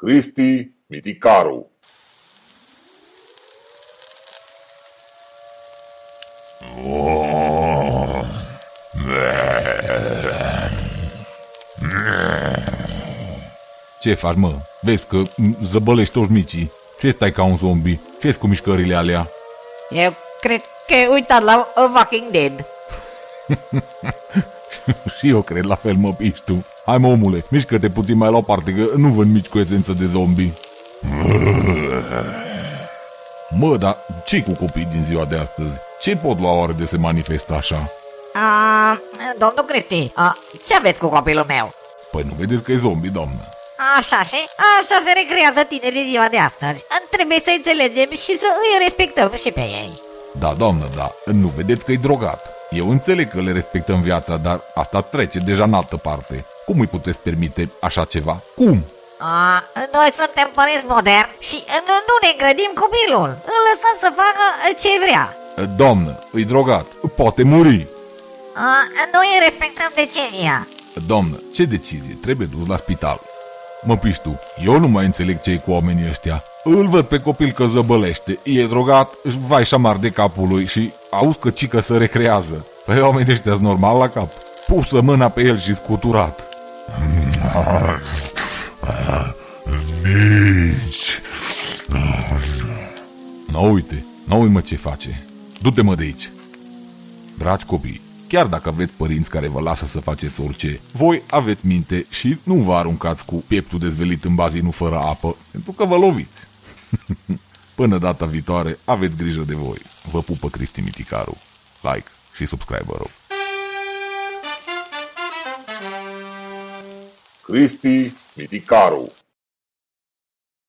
Cristi Miticaru Ce faci, mă? Vezi că zăbălești toți micii. Ce stai ca un zombie? ce cu mișcările alea? Eu cred că ai uitat la A Walking Dead. Și eu cred la fel, mă piși tu. Hai mă, omule, mișcă-te puțin mai la o parte, că nu vând mici cu esență de zombie. Mă, dar ce cu copiii din ziua de astăzi? Ce pot lua oare de se manifestă așa? A, domnul Cristi, a, ce aveți cu copilul meu? Păi nu vedeți că e zombie, doamnă? Așa și așa se recrează tinerii ziua de astăzi. Trebuie să înțelegem și să îi respectăm și pe ei. Da, doamnă, da, nu vedeți că e drogat. Eu înțeleg că le respectăm viața, dar asta trece deja în altă parte. Cum îi puteți permite așa ceva? Cum? A, noi suntem părinți moderni și nu ne grădim copilul. Îl lăsăm să facă ce vrea. Doamnă, îi drogat, poate muri. A, noi respectăm decizia. Doamnă, ce decizie? Trebuie dus la spital. Mă piși tu, eu nu mai înțeleg ce cu oamenii ăștia. Îl văd pe copil că zăbălește, e drogat, vai șamar de capul lui și auzi că cică să recrează. Păi oamenii ăștia normal la cap. Pusă mâna pe el și scuturat. Nici. Nu uite, nu uite mă ce face. Du-te mă de aici. Dragi copii, chiar dacă aveți părinți care vă lasă să faceți orice, voi aveți minte și nu vă aruncați cu pieptul dezvelit în bazinul fără apă, pentru că vă loviți. Până data viitoare, aveți grijă de voi. Vă pupă Cristi Miticaru. Like și subscribe, vă rog. Cristi Miticaru